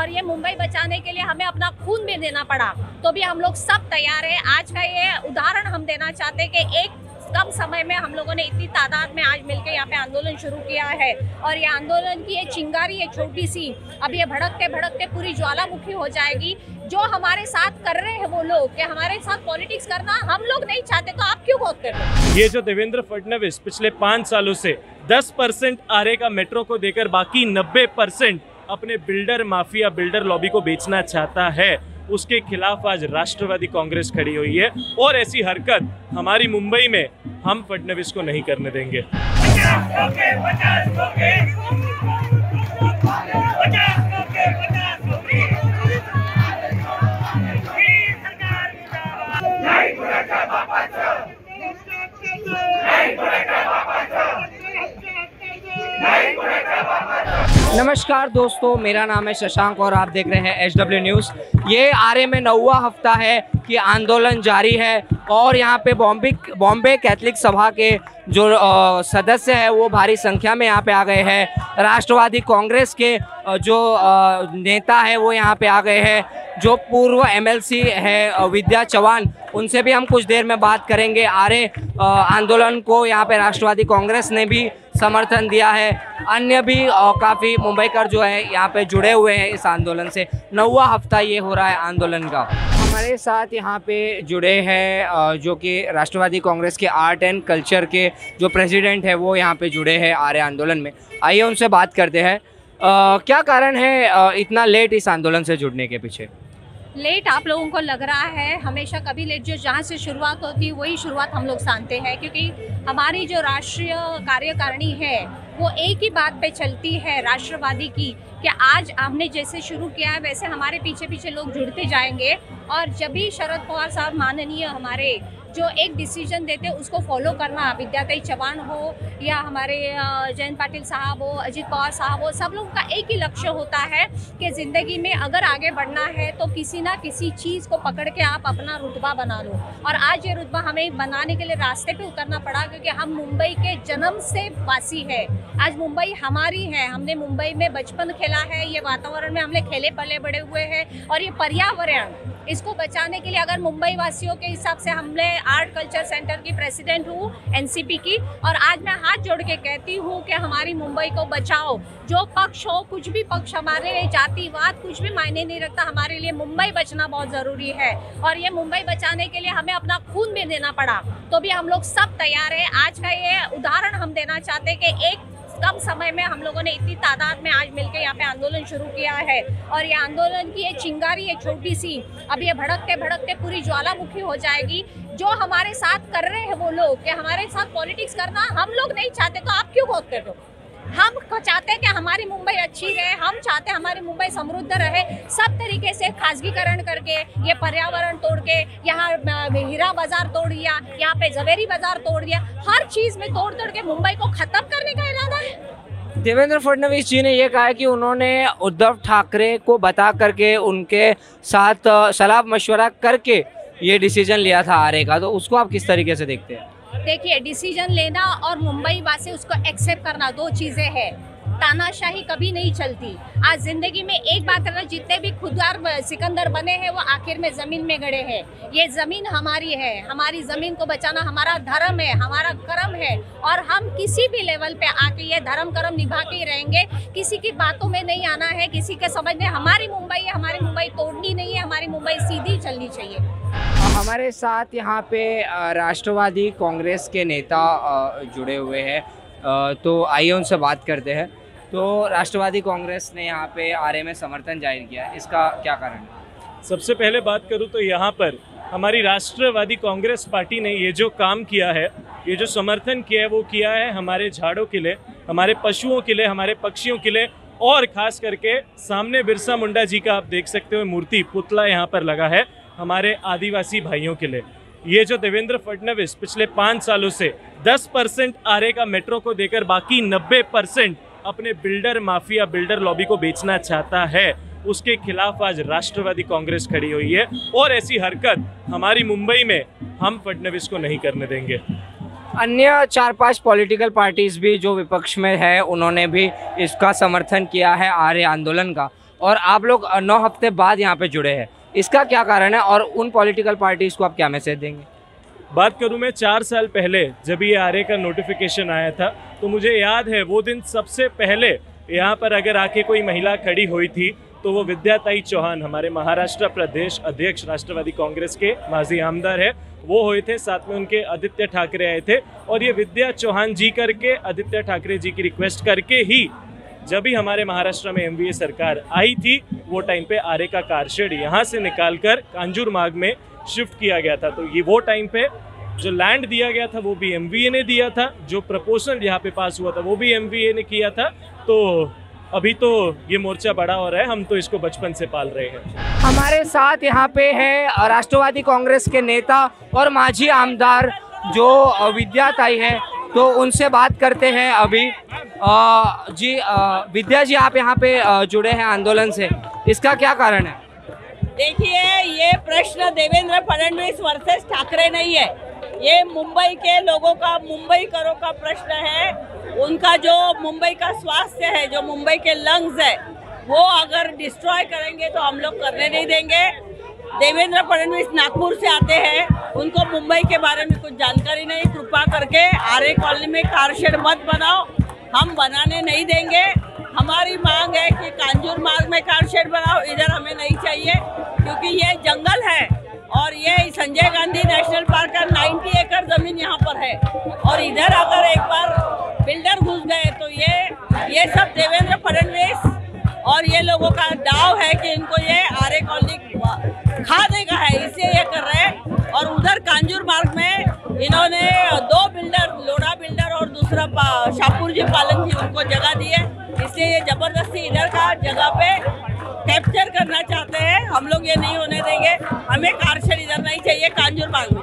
और ये मुंबई बचाने के लिए हमें अपना खून भी देना पड़ा। तो भी हम लोग सब तैयार है। आज का ये उदाहरण हम देना चाहते हैं कि एक कम समय में हम लोगों ने इतनी तादाद में आज मिलकर यहाँ पे आंदोलन शुरू किया है। और ये आंदोलन की ये चिंगारी है छोटी सी, अब ये भड़कते भड़कते पूरी ज्वालामुखी हो जाएगी। जो हमारे साथ कर रहे हैं वो लोग, कि हमारे साथ पॉलिटिक्स करना हम लोग नहीं चाहते तो आप क्यों वोट कर ये जो देवेंद्र फडणवीस पिछले पाँच सालों से 10 परसेंट आरे का मेट्रो को देकर बाकी 90 परसेंट अपने बिल्डर माफिया, बिल्डर लॉबी को बेचना चाहता है। उसके खिलाफ आज राष्ट्रवादी कांग्रेस खड़ी हुई है और ऐसी हरकत हमारी मुंबई में हम फडनवीस को नहीं करने देंगे। नमस्कार दोस्तों, मेरा नाम है शशांक और आप देख रहे हैं एच डब्ल्यू न्यूज़। ये आर में नौवा हफ़्ता है कि आंदोलन जारी है और यहाँ पे बॉम्बे बॉम्बे कैथलिक सभा के जो सदस्य है, वो भारी संख्या में यहाँ पे आ गए हैं। राष्ट्रवादी कांग्रेस के जो नेता है, वो यहाँ पे आ गए हैं। जो पूर्व एमएलसी है विद्या चौहान, उनसे भी हम कुछ देर में बात करेंगे। आरे आंदोलन को यहाँ पे राष्ट्रवादी कांग्रेस ने भी समर्थन दिया है। अन्य भी काफ़ी मुंबईकर जो है, यहाँ पे जुड़े हुए हैं इस आंदोलन से। नौवा हफ़्ता ये हो रहा है आंदोलन का। हमारे साथ यहाँ पे जुड़े हैं जो कि राष्ट्रवादी कांग्रेस के आर्ट एंड कल्चर के जो प्रेसिडेंट है, वो यहाँ पे जुड़े हैं आर्य आंदोलन में। आइए उनसे बात करते हैं। क्या कारण है इतना लेट इस आंदोलन से जुड़ने के पीछे? लेट आप लोगों को लग रहा है, हमेशा कभी लेट जो जहाँ से शुरुआत होती है वही शुरुआत हम लोग जानते हैं, क्योंकि हमारी जो राष्ट्रीय कार्यकारिणी है वो एक ही बात पे चलती है राष्ट्रवादी की कि आज हमने जैसे शुरू किया है, वैसे हमारे पीछे पीछे लोग जुड़ते जाएँगे। और जब भी शरद पवार साहब माननीय हमारे जो एक डिसीज़न देते हैं, उसको फॉलो करना। विद्याताई चौहान हो या हमारे जयंत पाटिल साहब हो, अजीत पवार साहब हो, सब लोगों का एक ही लक्ष्य होता है कि ज़िंदगी में अगर आगे बढ़ना है तो किसी ना किसी चीज़ को पकड़ के आप अपना रुतबा बना लो। और आज ये रुतबा हमें बनाने के लिए रास्ते पे उतरना पड़ा, क्योंकि हम मुंबई के जन्म से वासी है। आज मुंबई हमारी है। हमने मुंबई में बचपन खेला है। ये वातावरण में हमने खेले पले बड़े हुए हैं। और ये पर्यावरण इसको बचाने के लिए अगर मुंबई वासियों के हिसाब से हमने आर्ट कल्चर सेंटर की प्रेसिडेंट हूँ एनसीपी की, और आज मैं हाथ जोड़ के कहती हूँ कि हमारी मुंबई को बचाओ। जो पक्ष हो, कुछ भी पक्ष हमारे लिए जातिवाद, कुछ भी मायने नहीं रखता, हमारे लिए मुंबई बचना बहुत ज़रूरी है। और ये मुंबई बचाने के लिए हमें अपना खून भी देना पड़ा। तो भी हम लोग सब तैयार है। आज का ये उदाहरण हम देना चाहते हैं कि एक कम समय में हम लोगों ने इतनी तादाद में आज मिलकर यहाँ पे आंदोलन शुरू किया है। और ये आंदोलन की ये चिंगारी है छोटी सी, अब ये भड़कते भड़कते पूरी ज्वालामुखी हो जाएगी। जो हमारे साथ कर रहे हैं वो लोग, कि हमारे साथ पॉलिटिक्स करना हम लोग नहीं चाहते तो आप क्यों बोलते हो? हम चाहते हैं कि हमारी मुंबई अच्छी रहे हम चाहते हैं हमारी मुंबई समृद्ध रहे। सब तरीके से खासगीकरण करके ये पर्यावरण तोड़ के यहाँ हीरा बाज़ार तोड़ दिया यहाँ पे जवेरी बाज़ार तोड़ दिया। हर चीज़ में तोड़ तोड़ के मुंबई को खत्म करने का इरादा है। देवेंद्र फडणवीस जी ने ये कहा है कि उन्होंने उद्धव ठाकरे को बता करके उनके साथ सलाह मशवरा करके ये डिसीज़न लिया था आरे का। तो उसको आप किस तरीके से देखते हैं? देखिए डिसीज़न लेना और मुंबई वासी उसको एक्सेप्ट करना दो चीज़ें हैं। तानाशाही कभी नहीं चलती। आज ज़िंदगी में एक बात करना जितने भी खुदार सिकंदर बने हैं, वो आखिर में ज़मीन में गड़े हैं। ये ज़मीन हमारी है। हमारी ज़मीन को बचाना हमारा धर्म है, हमारा कर्म है। और हम किसी भी लेवल पे आके ये धर्म कर्म निभा के ही रहेंगे। किसी की बातों में नहीं आना है, किसी के समझने हमारी मुंबई है, हमारी मुंबई तोड़नी नहीं है, हमारी मुंबई सीधी चलनी चाहिए। हमारे साथ यहाँ पे राष्ट्रवादी कांग्रेस के नेता जुड़े हुए हैं। तो आइए उनसे बात करते हैं। तो राष्ट्रवादी कांग्रेस ने यहाँ पे आरे में समर्थन ज़ाहिर किया इसका क्या कारण है? सबसे पहले बात करूँ तो यहाँ पर हमारी राष्ट्रवादी कांग्रेस पार्टी ने ये जो काम किया है, ये जो समर्थन किया है, वो किया है हमारे झाड़ों के लिए, हमारे पशुओं के लिए, हमारे पक्षियों के लिए और खास करके सामने बिरसा मुंडा जी का आप देख सकते हो मूर्ति पुतला यहाँ पर लगा है हमारे आदिवासी भाइयों के लिए। ये जो देवेंद्र फडणवीस पिछले पाँच सालों से 10 परसेंट आरे का मेट्रो को देकर बाकी 90 परसेंट अपने बिल्डर माफिया बिल्डर लॉबी को बेचना चाहता है उसके खिलाफ आज राष्ट्रवादी कांग्रेस खड़ी हुई है और ऐसी हरकत हमारी मुंबई में हम फडनवीस को नहीं करने देंगे। अन्य चार पाँच पॉलिटिकल पार्टीज़ भी जो विपक्ष में है उन्होंने भी इसका समर्थन किया है आर्य आंदोलन का। और आप लोग नौ हफ़्ते बाद यहाँ पे जुड़े हैं। इसका क्या कारण है और उन पॉलिटिकल पार्टीज़ को आप क्या मैसेज देंगे? बात करूँ मैं चार साल पहले जब ये आर्य का नोटिफिकेशन आया था तो मुझे याद है, वो दिन सबसे पहले यहाँ पर अगर आके कोई महिला खड़ी हुई थी तो वो विद्याताई चौहान, हमारे महाराष्ट्र प्रदेश अध्यक्ष, राष्ट्रवादी कांग्रेस के माजी आमदार है। वो हुए थे, साथ में उनके आदित्य ठाकरे आए थे। और ये विद्या चौहान जी करके, आदित्य ठाकरे जी की रिक्वेस्ट करके ही, जब भी हमारे महाराष्ट्र में एमवीए सरकार आई थी, वो टाइम पे आरे का कारशेड यहाँ से निकालकर कांजूर मार्ग में शिफ्ट किया गया था। तो ये वो टाइम पे जो लैंड दिया गया था वो भी एमवीए ने दिया था। जो प्रपोजल यहाँ पे पास हुआ था वो भी एमवीए ने किया था। तो अभी तो ये मोर्चा बड़ा हो रहा है हम तो इसको बचपन से पाल रहे हैं। हमारे साथ यहाँ पे है राष्ट्रवादी कांग्रेस के नेता और माजी आमदार जो अ, विद्याताई है तो उनसे बात करते हैं अभी। अ, जी अ, विद्या जी आप यहाँ पे जुड़े हैं आंदोलन से। इसका क्या कारण है? देखिए ये प्रश्न देवेंद्र फडणवीस वर्सेस ठाकरे नहीं है। ये मुंबई के लोगों का, मुंबई करो का प्रश्न है। उनका जो मुंबई का स्वास्थ्य है, जो मुंबई के लंग्स है, वो अगर डिस्ट्रॉय करेंगे तो हम लोग करने नहीं देंगे। देवेंद्र फडणवीस नागपुर से आते हैं, उनको मुंबई के बारे में कुछ जानकारी नहीं। कृपा करके आरे कॉलोनी में कार शेड मत बनाओ। हम बनाने नहीं देंगे। हमारी मांग है कि कांजूर मार्ग में कार शेड बनाओ, इधर हमें नहीं चाहिए, क्योंकि ये जंगल है। और ये संजय गांधी नेशनल पार्क का 90 एकड़ ज़मीन यहाँ पर है। और इधर अगर एक बार बिल्डर घुस गए तो ये ये सब देवेंद्र फडणवीस और ये लोगों का दाव है कि इनको ये आरे कॉलोनी खा देगा है इसलिए ये कर रहे हैं। और उधर कांजूर मार्ग में इन्होंने दो बिल्डर लोढ़ा बिल्डर और दूसरा शाहपुर जी पालन जी, उनको जगह दी है। इसलिए ये ज़बरदस्ती इधर का जगह पे कैप्चर करना चाहते हैं। हम लोग ये नहीं होने देंगे। नहीं चाहिए कांजूर बाग में।